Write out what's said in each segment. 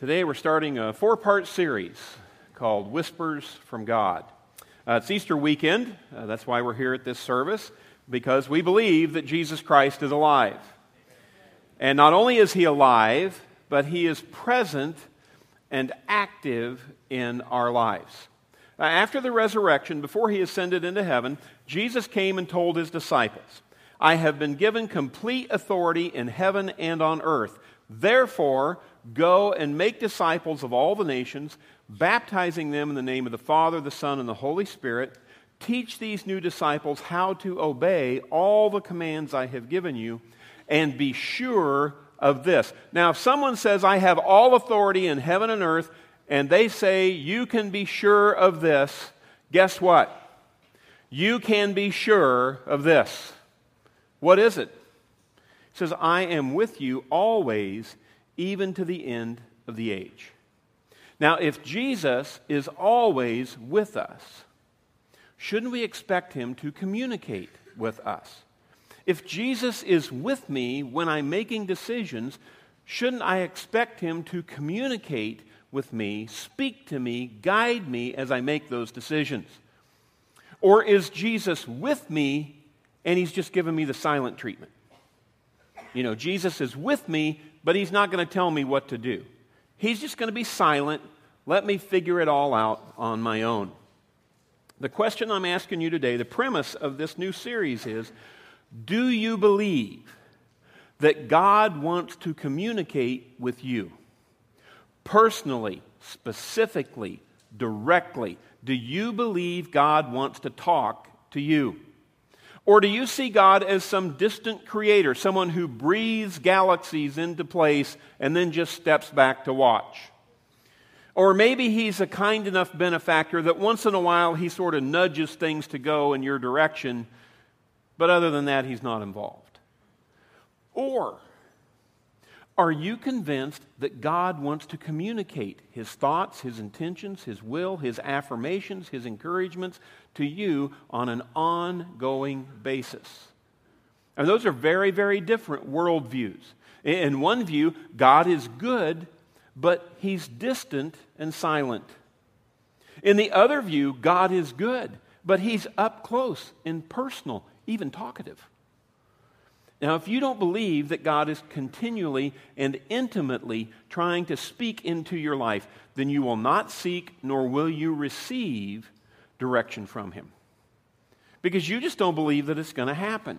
Today we're starting a four part series called Whispers from God. Uh, it's Easter weekend. Uh, that's why we're here at this service, because we believe that Jesus Christ is alive. And not only is he alive, but he is present and active in our lives. Uh, after the resurrection, before he ascended into heaven, Jesus came and told his disciples, I have been given complete authority in heaven and on earth. Therefore, Go and make disciples of all the nations, baptizing them in the name of the Father, the Son, and the Holy Spirit. Teach these new disciples how to obey all the commands I have given you, and be sure of this. Now, if someone says, I have all authority in heaven and earth, and they say, You can be sure of this, guess what? You can be sure of this. What is it? It says, I am with you always even to the end of the age. Now, if Jesus is always with us, shouldn't we expect him to communicate with us? If Jesus is with me when I'm making decisions, shouldn't I expect him to communicate with me, speak to me, guide me as I make those decisions? Or is Jesus with me and he's just giving me the silent treatment? You know, Jesus is with me, but he's not going to tell me what to do. He's just going to be silent. Let me figure it all out on my own. The question I'm asking you today, the premise of this new series is Do you believe that God wants to communicate with you? Personally, specifically, directly. Do you believe God wants to talk to you? Or do you see God as some distant creator, someone who breathes galaxies into place and then just steps back to watch? Or maybe he's a kind enough benefactor that once in a while he sort of nudges things to go in your direction, but other than that, he's not involved. Or are you convinced that God wants to communicate his thoughts, his intentions, his will, his affirmations, his encouragements to you on an ongoing basis? And those are very, very different worldviews. In one view, God is good, but he's distant and silent. In the other view, God is good, but he's up close and personal, even talkative. Now, if you don't believe that God is continually and intimately trying to speak into your life, then you will not seek nor will you receive direction from Him. Because you just don't believe that it's going to happen.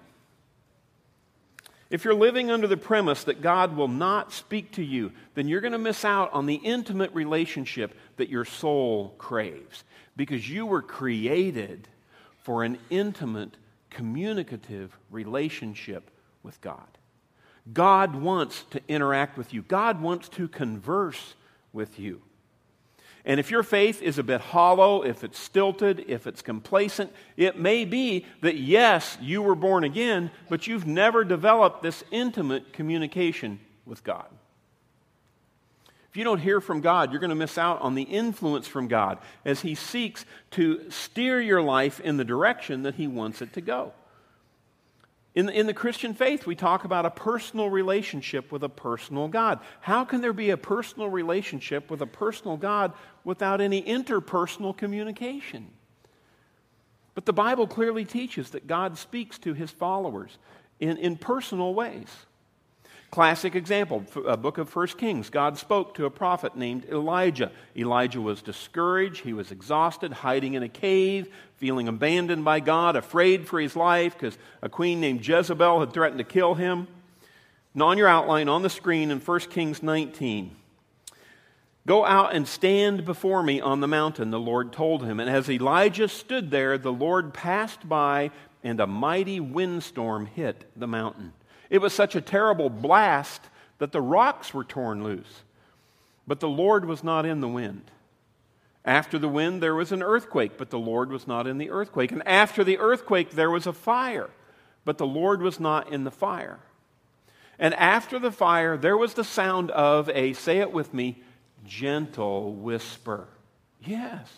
If you're living under the premise that God will not speak to you, then you're going to miss out on the intimate relationship that your soul craves. Because you were created for an intimate, communicative relationship with God. God wants to interact with you, God wants to converse with you. And if your faith is a bit hollow, if it's stilted, if it's complacent, it may be that yes, you were born again, but you've never developed this intimate communication with God. If you don't hear from God, you're going to miss out on the influence from God as He seeks to steer your life in the direction that He wants it to go. In the, in the Christian faith, we talk about a personal relationship with a personal God. How can there be a personal relationship with a personal God without any interpersonal communication? But the Bible clearly teaches that God speaks to his followers in, in personal ways. Classic example, a book of First Kings. God spoke to a prophet named Elijah. Elijah was discouraged, he was exhausted, hiding in a cave, feeling abandoned by God, afraid for his life because a queen named Jezebel had threatened to kill him. And on your outline on the screen in 1 Kings 19, Go out and stand before me on the mountain, the Lord told him. And as Elijah stood there, the Lord passed by, and a mighty windstorm hit the mountain. It was such a terrible blast that the rocks were torn loose. But the Lord was not in the wind. After the wind, there was an earthquake, but the Lord was not in the earthquake. And after the earthquake, there was a fire, but the Lord was not in the fire. And after the fire, there was the sound of a, say it with me, gentle whisper. Yes.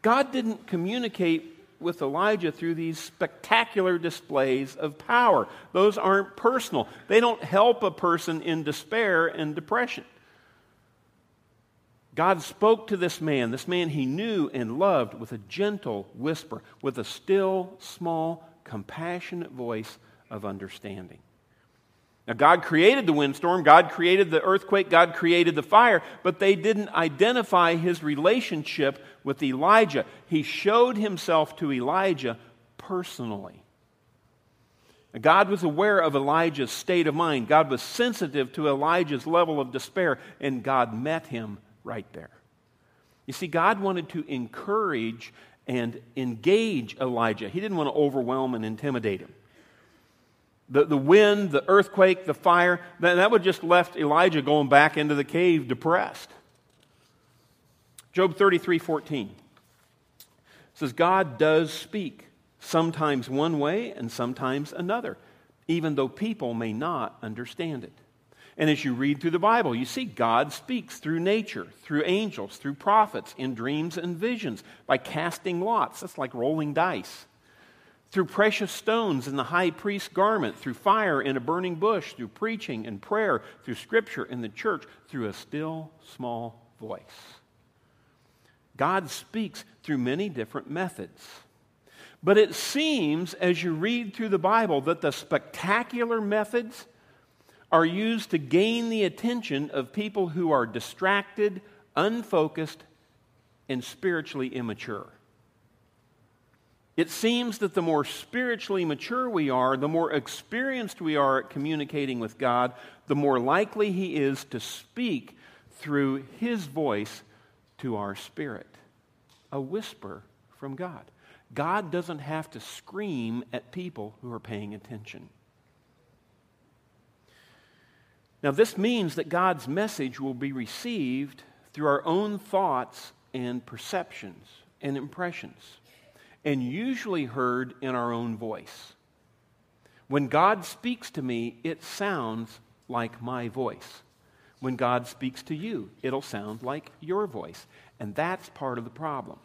God didn't communicate with Elijah through these spectacular displays of power. Those aren't personal, they don't help a person in despair and depression. God spoke to this man, this man he knew and loved, with a gentle whisper, with a still, small, compassionate voice of understanding. Now, God created the windstorm, God created the earthquake, God created the fire, but they didn't identify his relationship with Elijah. He showed himself to Elijah personally. God was aware of Elijah's state of mind. God was sensitive to Elijah's level of despair, and God met him right there. You see, God wanted to encourage and engage Elijah. He didn't want to overwhelm and intimidate him. The, the wind, the earthquake, the fire, that, that would just left Elijah going back into the cave depressed. Job 33 14 says, God does speak sometimes one way and sometimes another, even though people may not understand it. And as you read through the Bible, you see God speaks through nature, through angels, through prophets, in dreams and visions, by casting lots. That's like rolling dice. Through precious stones in the high priest's garment, through fire in a burning bush, through preaching and prayer, through scripture in the church, through a still small voice. God speaks through many different methods. But it seems, as you read through the Bible, that the spectacular methods are used to gain the attention of people who are distracted, unfocused, and spiritually immature. It seems that the more spiritually mature we are, the more experienced we are at communicating with God, the more likely He is to speak through His voice to our spirit. A whisper from God. God doesn't have to scream at people who are paying attention. Now, this means that God's message will be received through our own thoughts and perceptions and impressions, and usually heard in our own voice. When God speaks to me, it sounds like my voice. When God speaks to you, it'll sound like your voice. And that's part of the problem.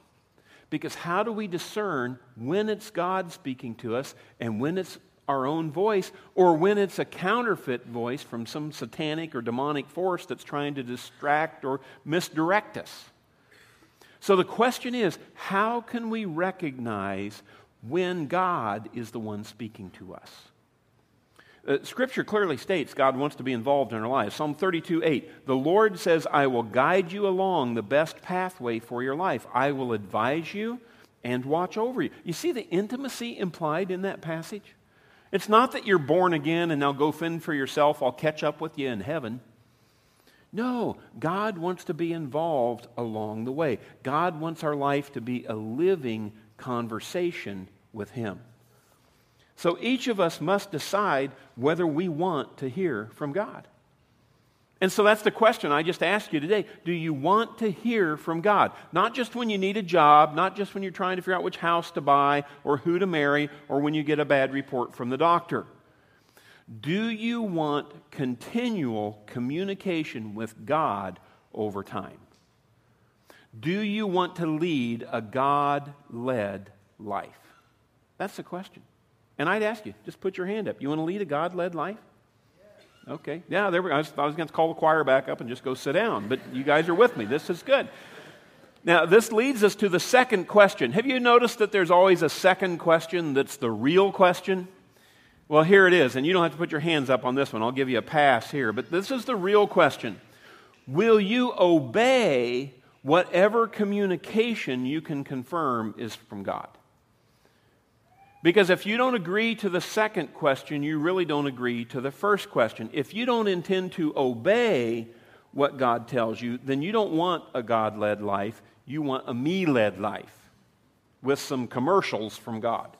Because how do we discern when it's God speaking to us and when it's our own voice or when it's a counterfeit voice from some satanic or demonic force that's trying to distract or misdirect us? So the question is how can we recognize when God is the one speaking to us? Uh, scripture clearly states God wants to be involved in our lives. Psalm 32 8. The Lord says, I will guide you along the best pathway for your life. I will advise you and watch over you. You see the intimacy implied in that passage? It's not that you're born again and now go fend for yourself, I'll catch up with you in heaven. No, God wants to be involved along the way. God wants our life to be a living conversation with Him. So each of us must decide whether we want to hear from God. And so that's the question I just asked you today. Do you want to hear from God? Not just when you need a job, not just when you're trying to figure out which house to buy or who to marry or when you get a bad report from the doctor. Do you want continual communication with God over time? Do you want to lead a God led life? That's the question. And I'd ask you, just put your hand up. You want to lead a God led life? Okay. Yeah, there we go. I was, I was going to call the choir back up and just go sit down, but you guys are with me. This is good. Now, this leads us to the second question. Have you noticed that there's always a second question that's the real question? Well, here it is, and you don't have to put your hands up on this one. I'll give you a pass here, but this is the real question Will you obey whatever communication you can confirm is from God? Because if you don't agree to the second question, you really don't agree to the first question. If you don't intend to obey what God tells you, then you don't want a God led life. You want a me led life with some commercials from God.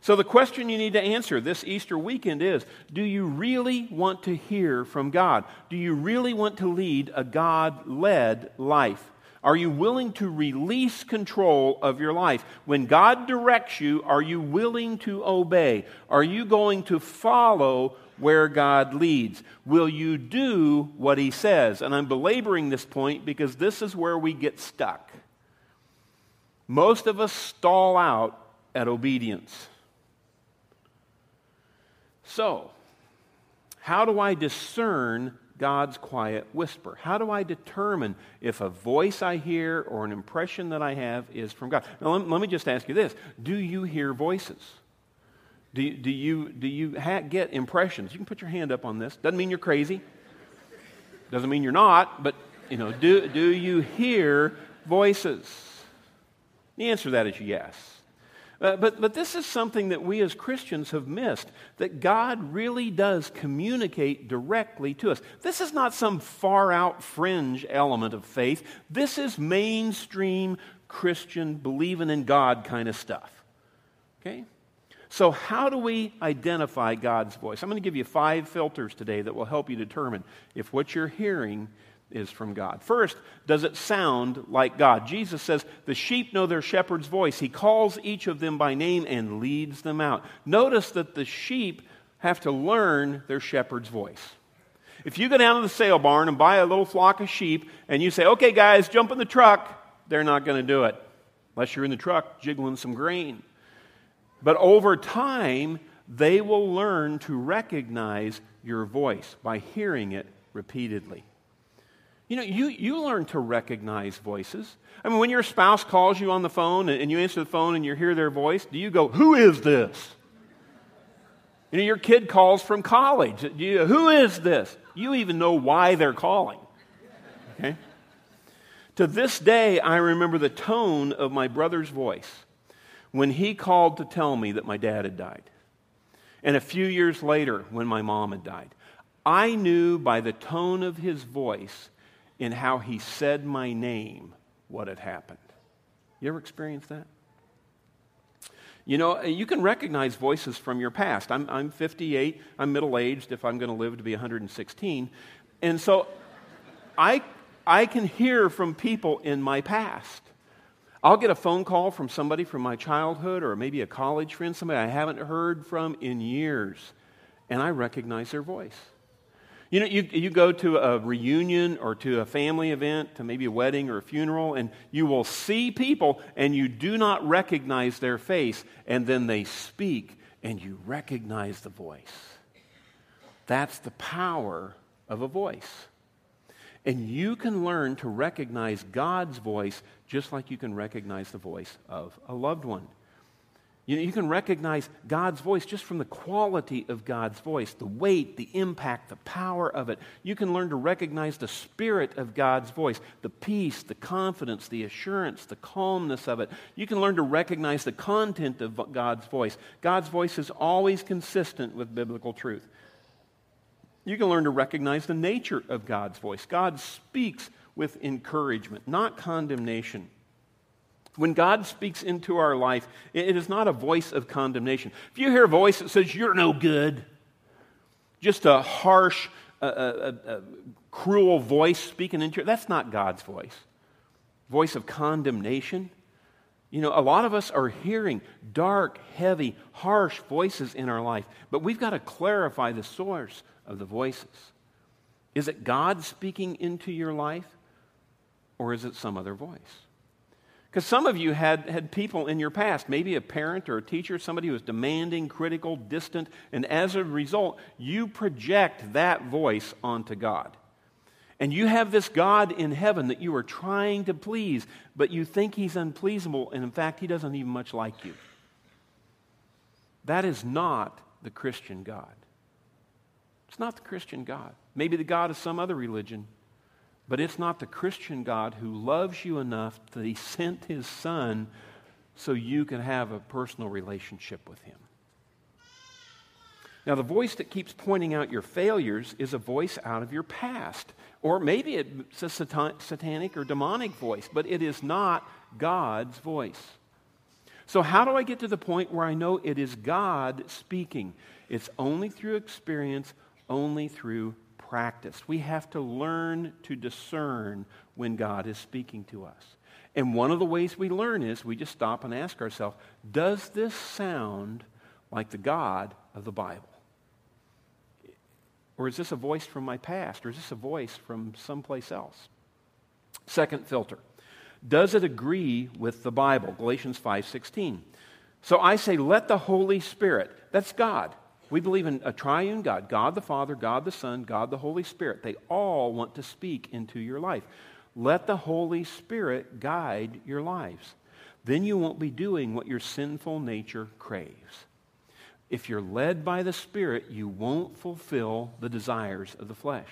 So, the question you need to answer this Easter weekend is Do you really want to hear from God? Do you really want to lead a God led life? Are you willing to release control of your life? When God directs you, are you willing to obey? Are you going to follow where God leads? Will you do what He says? And I'm belaboring this point because this is where we get stuck. Most of us stall out at obedience. So, how do I discern God's quiet whisper? How do I determine if a voice I hear or an impression that I have is from God? Now, let, me just ask you this Do you hear voices? Do, do you, do you ha- get impressions? You can put your hand up on this. Doesn't mean you're crazy. Doesn't mean you're not, but you know, do, do you hear voices? The answer to that is yes. Uh, but, but this is something that we as Christians have missed that God really does communicate directly to us. This is not some far out fringe element of faith, this is mainstream Christian, believing in God kind of stuff. Okay? So, how do we identify God's voice? I'm going to give you five filters today that will help you determine if what you're hearing is from God. First, does it sound like God? Jesus says, The sheep know their shepherd's voice. He calls each of them by name and leads them out. Notice that the sheep have to learn their shepherd's voice. If you go down to the sale barn and buy a little flock of sheep and you say, Okay, guys, jump in the truck, they're not going to do it unless you're in the truck jiggling some grain. But over time, they will learn to recognize your voice by hearing it repeatedly. You know, you, you learn to recognize voices. I mean, when your spouse calls you on the phone and you answer the phone and you hear their voice, do you go, Who is this? You know, your kid calls from college. You, Who is this? You even know why they're calling. Okay? To this day, I remember the tone of my brother's voice when he called to tell me that my dad had died. And a few years later, when my mom had died. I knew by the tone of his voice in how he said my name what had happened. You ever experienced that? You know, uh, you can recognize voices from your past. I'm, I'm 58, I'm middle aged if I'm going to live to be 116. And so I, I can hear from people in my past. I'll get a phone call from somebody from my childhood or maybe a college friend, somebody I haven't heard from in years, and I recognize their voice. You know, you, you go to a reunion or to a family event, to maybe a wedding or a funeral, and you will see people and you do not recognize their face, and then they speak and you recognize the voice. That's the power of a voice. And you can learn to recognize God's voice just like you can recognize the voice of a loved one. You, know, you can recognize God's voice just from the quality of God's voice, the weight, the impact, the power of it. You can learn to recognize the spirit of God's voice, the peace, the confidence, the assurance, the calmness of it. You can learn to recognize the content of God's voice. God's voice is always consistent with biblical truth. You can learn to recognize the nature of God's voice. God speaks with encouragement, not condemnation. When God speaks into our life, it is not a voice of condemnation. If you hear a voice that says, You're no good, just a harsh, uh, uh, uh, cruel voice speaking into you, that's not God's voice. Voice of condemnation. You know, a lot of us are hearing dark, heavy, harsh voices in our life, but we've got to clarify the source of the voices. Is it God speaking into your life, or is it some other voice? Because some of you had, had people in your past, maybe a parent or a teacher, somebody who was demanding, critical, distant, and as a result, you project that voice onto God. And you have this God in heaven that you are trying to please, but you think he's unpleasable, and in fact, he doesn't even much like you. That is not the Christian God. It's not the Christian God. Maybe the God of some other religion. But it's not the Christian God who loves you enough that he sent his son so you can have a personal relationship with him. Now, the voice that keeps pointing out your failures is a voice out of your past. Or maybe it's a satanic or demonic voice, but it is not God's voice. So, how do I get to the point where I know it is God speaking? It's only through experience, only through practice. We have to learn to discern when God is speaking to us. And one of the ways we learn is we just stop and ask ourselves, does this sound like the God of the Bible? Or is this a voice from my past? Or is this a voice from someplace else? Second filter. Does it agree with the Bible? Galatians 5:16. So I say let the Holy Spirit, that's God, We believe in a triune God God the Father, God the Son, God the Holy Spirit. They all want to speak into your life. Let the Holy Spirit guide your lives. Then you won't be doing what your sinful nature craves. If you're led by the Spirit, you won't fulfill the desires of the flesh.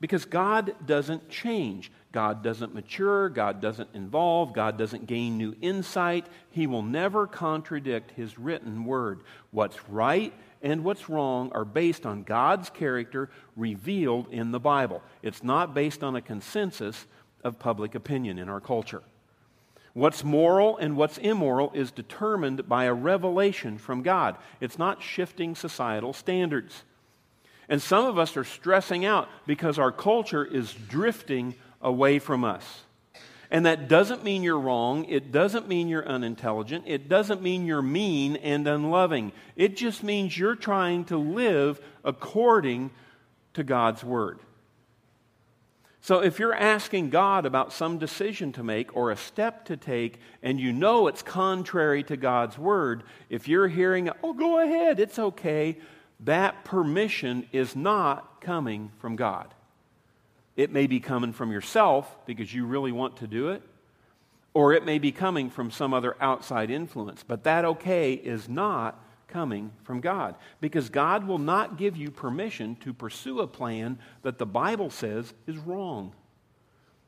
Because God doesn't change. God doesn't mature. God doesn't evolve. God doesn't gain new insight. He will never contradict His written word. What's right and what's wrong are based on God's character revealed in the Bible. It's not based on a consensus of public opinion in our culture. What's moral and what's immoral is determined by a revelation from God. It's not shifting societal standards. And some of us are stressing out because our culture is drifting away from us. And that doesn't mean you're wrong. It doesn't mean you're unintelligent. It doesn't mean you're mean and unloving. It just means you're trying to live according to God's Word. So if you're asking God about some decision to make or a step to take, and you know it's contrary to God's Word, if you're hearing, oh, go ahead, it's okay, that permission is not coming from God. It may be coming from yourself because you really want to do it, or it may be coming from some other outside influence. But that okay is not coming from God because God will not give you permission to pursue a plan that the Bible says is wrong.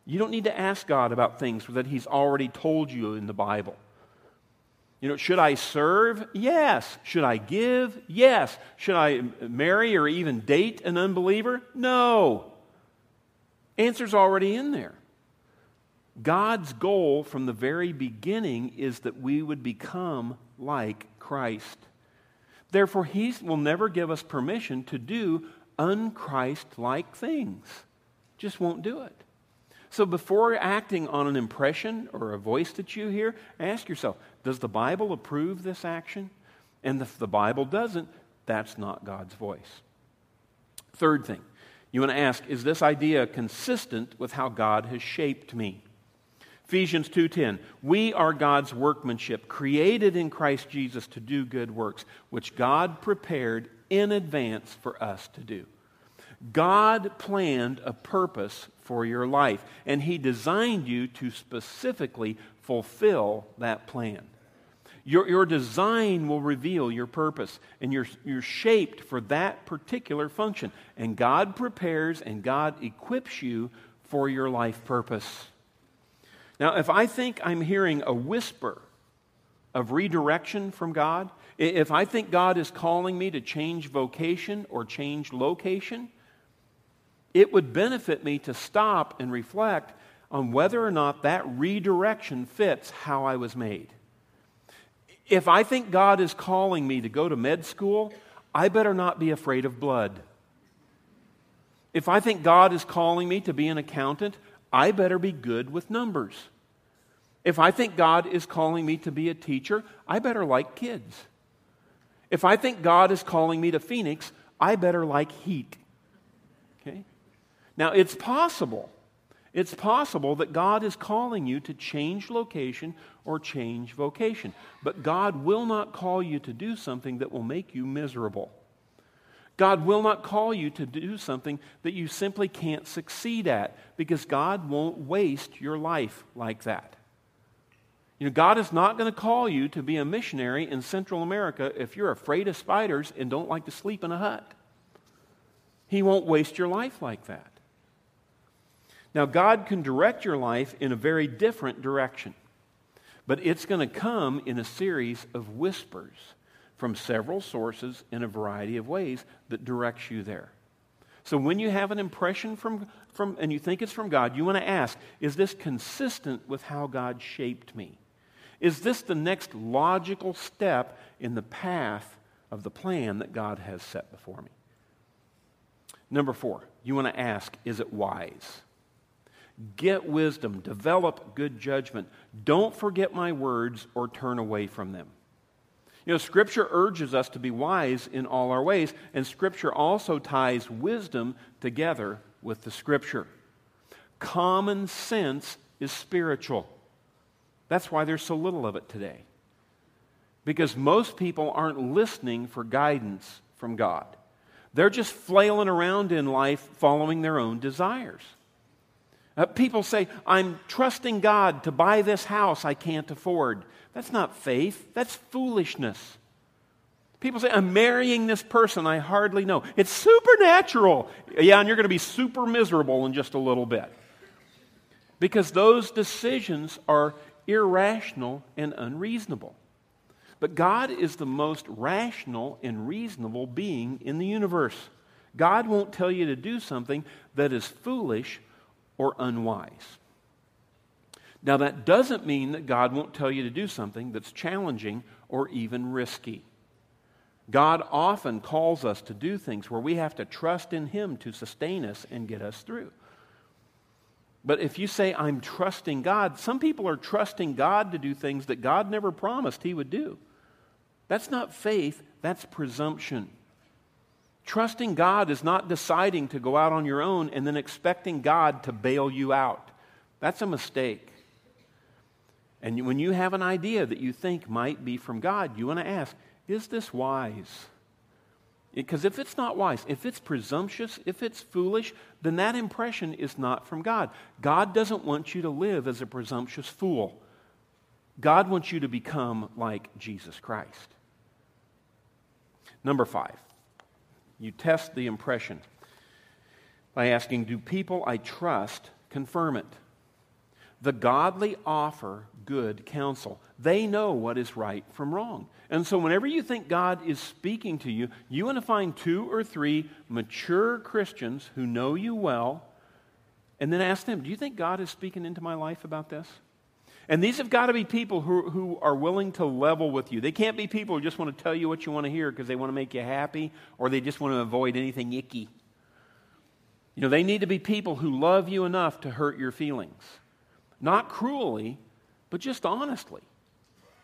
You don't need to ask God about things that He's already told you in the Bible. You know, should I serve? Yes. Should I give? Yes. Should I marry or even date an unbeliever? No. Answer's already in there. God's goal from the very beginning is that we would become like Christ. Therefore, He will never give us permission to do unchrist like things. Just won't do it. So before acting on an impression or a voice that you hear, ask yourself Does the Bible approve this action? And if the Bible doesn't, that's not God's voice. Third thing, you want to ask Is this idea consistent with how God has shaped me? Ephesians 2:10 We are God's workmanship created in Christ Jesus to do good works which God prepared in advance for us to do. God planned a purpose for your life, and He designed you to specifically fulfill that plan. Your, your design will reveal your purpose, and you're, you're shaped for that particular function. And God prepares and God equips you for your life purpose. Now, if I think I'm hearing a whisper of redirection from God, if I think God is calling me to change vocation or change location, it would benefit me to stop and reflect on whether or not that redirection fits how I was made. If I think God is calling me to go to med school, I better not be afraid of blood. If I think God is calling me to be an accountant, I better be good with numbers. If I think God is calling me to be a teacher, I better like kids. If I think God is calling me to Phoenix, I better like heat. Okay? Now, it's possible. It's possible that God is calling you to change location or change vocation. But God will not call you to do something that will make you miserable. God will not call you to do something that you simply can't succeed at because God won't waste your life like that. You know, God is not going to call you to be a missionary in Central America if you're afraid of spiders and don't like to sleep in a hut. He won't waste your life like that. Now, God can direct your life in a very different direction, but it's going to come in a series of whispers from several sources in a variety of ways that directs you there. So when you have an impression from, from and you think it's from God, you want to ask, is this consistent with how God shaped me? Is this the next logical step in the path of the plan that God has set before me? Number four, you want to ask, is it wise? Get wisdom, develop good judgment. Don't forget my words or turn away from them. You know, Scripture urges us to be wise in all our ways, and Scripture also ties wisdom together with the Scripture. Common sense is spiritual. That's why there's so little of it today. Because most people aren't listening for guidance from God. They're just flailing around in life following their own desires. Uh, people say, I'm trusting God to buy this house I can't afford. That's not faith, that's foolishness. People say, I'm marrying this person I hardly know. It's supernatural. Yeah, and you're going to be super miserable in just a little bit. Because those decisions are irrational and unreasonable. But God is the most rational and reasonable being in the universe. God won't tell you to do something that is foolish or unwise. Now, that doesn't mean that God won't tell you to do something that's challenging or even risky. God often calls us to do things where we have to trust in Him to sustain us and get us through. But if you say, I'm trusting God, some people are trusting God to do things that God never promised He would do. That's not faith, that's presumption. Trusting God is not deciding to go out on your own and then expecting God to bail you out. That's a mistake. And when you have an idea that you think might be from God, you want to ask, is this wise? Because if it's not wise, if it's presumptuous, if it's foolish, then that impression is not from God. God doesn't want you to live as a presumptuous fool. God wants you to become like Jesus Christ. Number five, you test the impression by asking Do people I trust confirm it? The godly offer good counsel. They know what is right from wrong. And so, whenever you think God is speaking to you, you want to find two or three mature Christians who know you well, and then ask them, Do you think God is speaking into my life about this? And these have got to be people who, who are willing to level with you. They can't be people who just want to tell you what you want to hear because they want to make you happy or they just want to avoid anything icky. You know, they need to be people who love you enough to hurt your feelings. Not cruelly, but just honestly.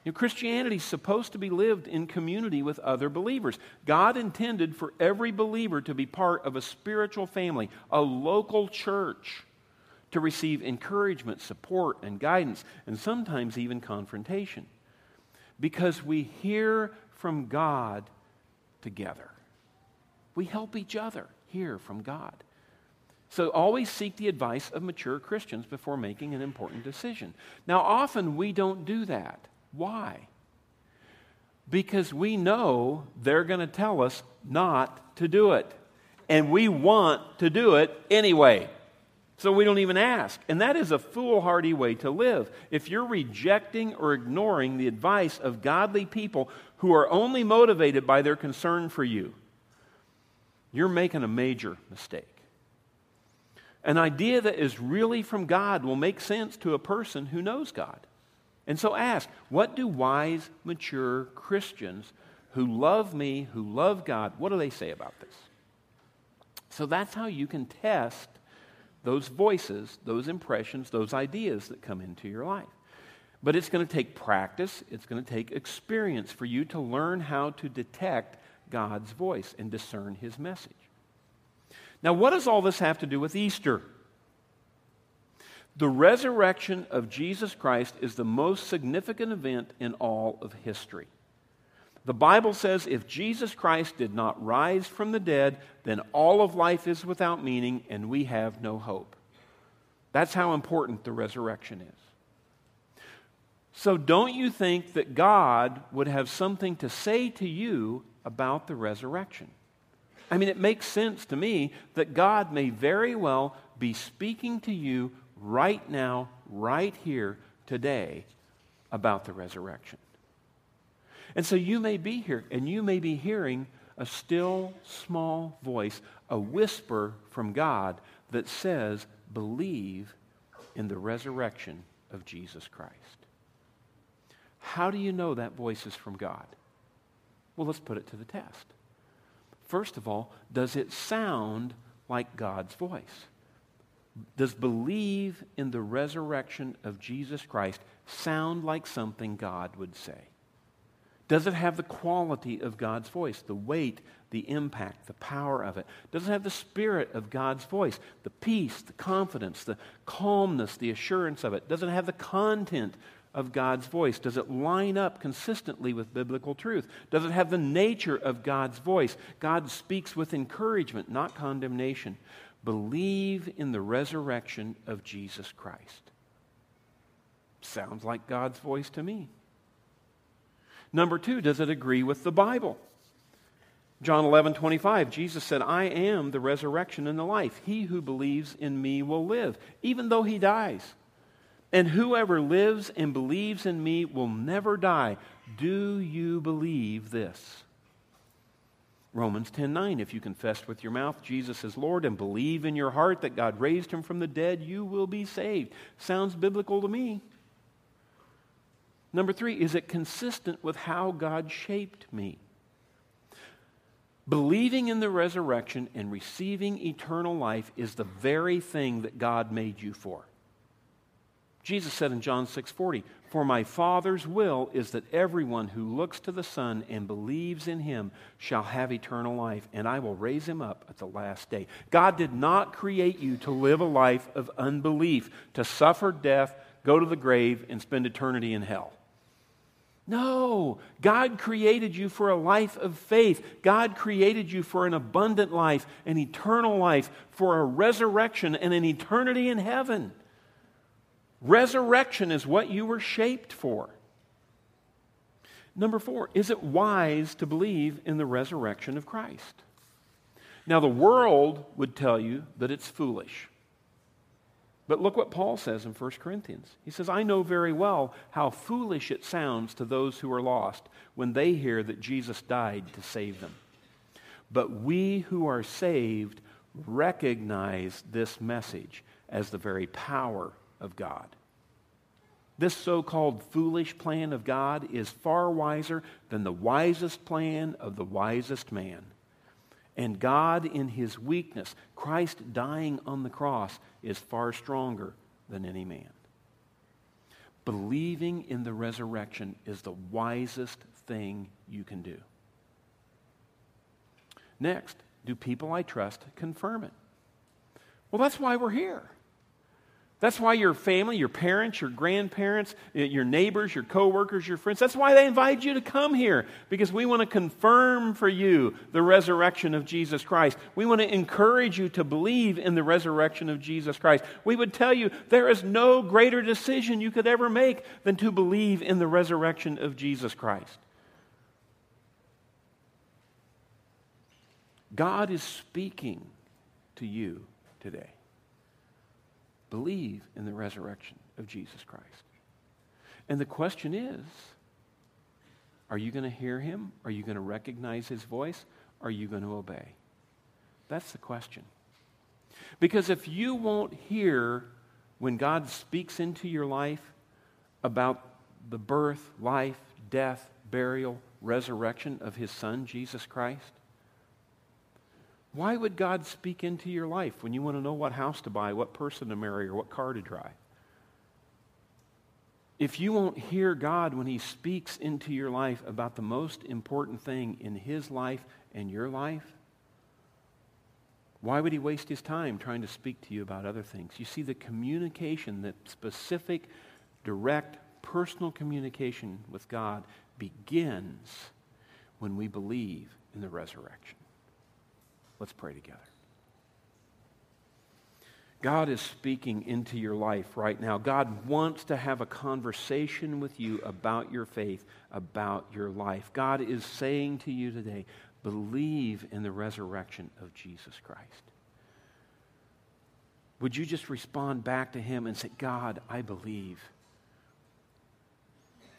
You know, Christianity is supposed to be lived in community with other believers. God intended for every believer to be part of a spiritual family, a local church, to receive encouragement, support, and guidance, and sometimes even confrontation. Because we hear from God together. We help each other hear from God. So always seek the advice of mature Christians before making an important decision. Now, often we don't do that. Why? Because we know they're going to tell us not to do it. And we want to do it anyway. So we don't even ask. And that is a foolhardy way to live. If you're rejecting or ignoring the advice of godly people who are only motivated by their concern for you, you're making a major mistake. An idea that is really from God will make sense to a person who knows God. And so ask, what do wise, mature Christians who love me, who love God, what do they say about this? So that's how you can test those voices, those impressions, those ideas that come into your life. But it's going to take practice, it's going to take experience for you to learn how to detect God's voice and discern his message. Now, what does all this have to do with Easter? The resurrection of Jesus Christ is the most significant event in all of history. The Bible says if Jesus Christ did not rise from the dead, then all of life is without meaning and we have no hope. That's how important the resurrection is. So, don't you think that God would have something to say to you about the resurrection? I mean, it makes sense to me that God may very well be speaking to you right now, right here, today, about the resurrection. And so you may be here and you may be hearing a still small voice, a whisper from God that says, Believe in the resurrection of Jesus Christ. How do you know that voice is from God? Well, let's put it to the test. First of all, does it sound like God's voice? Does believe in the resurrection of Jesus Christ sound like something God would say? Does it have the quality of God's voice, the weight, the impact, the power of it? Does it have the spirit of God's voice, the peace, the confidence, the calmness, the assurance of it? Does it have the content of God's voice? Does it line up consistently with biblical truth? Does it have the nature of God's voice? God speaks with encouragement, not condemnation. Believe in the resurrection of Jesus Christ. Sounds like God's voice to me. Number two, does it agree with the Bible? John 11, 25, Jesus said, I am the resurrection and the life. He who believes in me will live, even though he dies. And whoever lives and believes in me will never die. Do you believe this? Romans 10 9, if you confess with your mouth Jesus is Lord and believe in your heart that God raised him from the dead, you will be saved. Sounds biblical to me. Number three, is it consistent with how God shaped me? Believing in the resurrection and receiving eternal life is the very thing that God made you for. Jesus said in John 6:40, "For my Father's will is that everyone who looks to the Son and believes in him shall have eternal life, and I will raise him up at the last day." God did not create you to live a life of unbelief, to suffer death, go to the grave and spend eternity in hell. No, God created you for a life of faith. God created you for an abundant life, an eternal life, for a resurrection and an eternity in heaven. Resurrection is what you were shaped for. Number four, is it wise to believe in the resurrection of Christ? Now, the world would tell you that it's foolish. But look what Paul says in 1 Corinthians. He says, I know very well how foolish it sounds to those who are lost when they hear that Jesus died to save them. But we who are saved recognize this message as the very power of God. This so called foolish plan of God is far wiser than the wisest plan of the wisest man. And God, in his weakness, Christ dying on the cross, is far stronger than any man. Believing in the resurrection is the wisest thing you can do. Next, do people I trust confirm it? Well, that's why we're here. That's why your family, your parents, your grandparents, your neighbors, your coworkers, your friends, that's why they invite you to come here because we want to confirm for you the resurrection of Jesus Christ. We want to encourage you to believe in the resurrection of Jesus Christ. We would tell you there is no greater decision you could ever make than to believe in the resurrection of Jesus Christ. God is speaking to you today believe in the resurrection of Jesus Christ. And the question is are you going to hear him? Are you going to recognize his voice? Are you going to obey? That's the question. Because if you won't hear when God speaks into your life about the birth, life, death, burial, resurrection of his son, Jesus Christ, why would God speak into your life when you want to know what house to buy, what person to marry, or what car to drive? If you won't hear God when He speaks into your life about the most important thing in His life and your life, why would He waste His time trying to speak to you about other things? You see, the communication, the specific, direct, personal communication with God begins when we believe in the resurrection. Let's pray together. God is speaking into your life right now. God wants to have a conversation with you about your faith, about your life. God is saying to you today, believe in the resurrection of Jesus Christ. Would you just respond back to Him and say, God, I believe.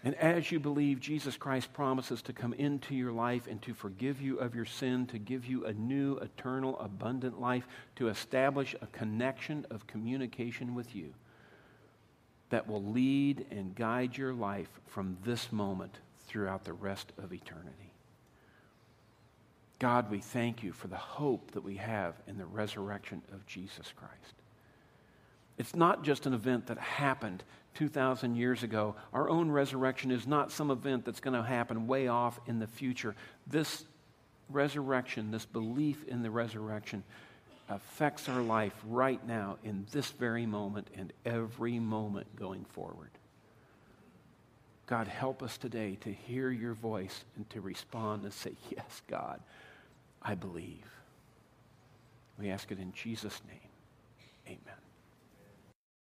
And as you believe, Jesus Christ promises to come into your life and to forgive you of your sin, to give you a new, eternal, abundant life, to establish a connection of communication with you that will lead and guide your life from this moment throughout the rest of eternity. God, we thank you for the hope that we have in the resurrection of Jesus Christ. It's not just an event that happened 2,000 years ago. Our own resurrection is not some event that's going to happen way off in the future. This resurrection, this belief in the resurrection, affects our life right now in this very moment and every moment going forward. God, help us today to hear your voice and to respond and say, Yes, God, I believe. We ask it in Jesus' name. Amen.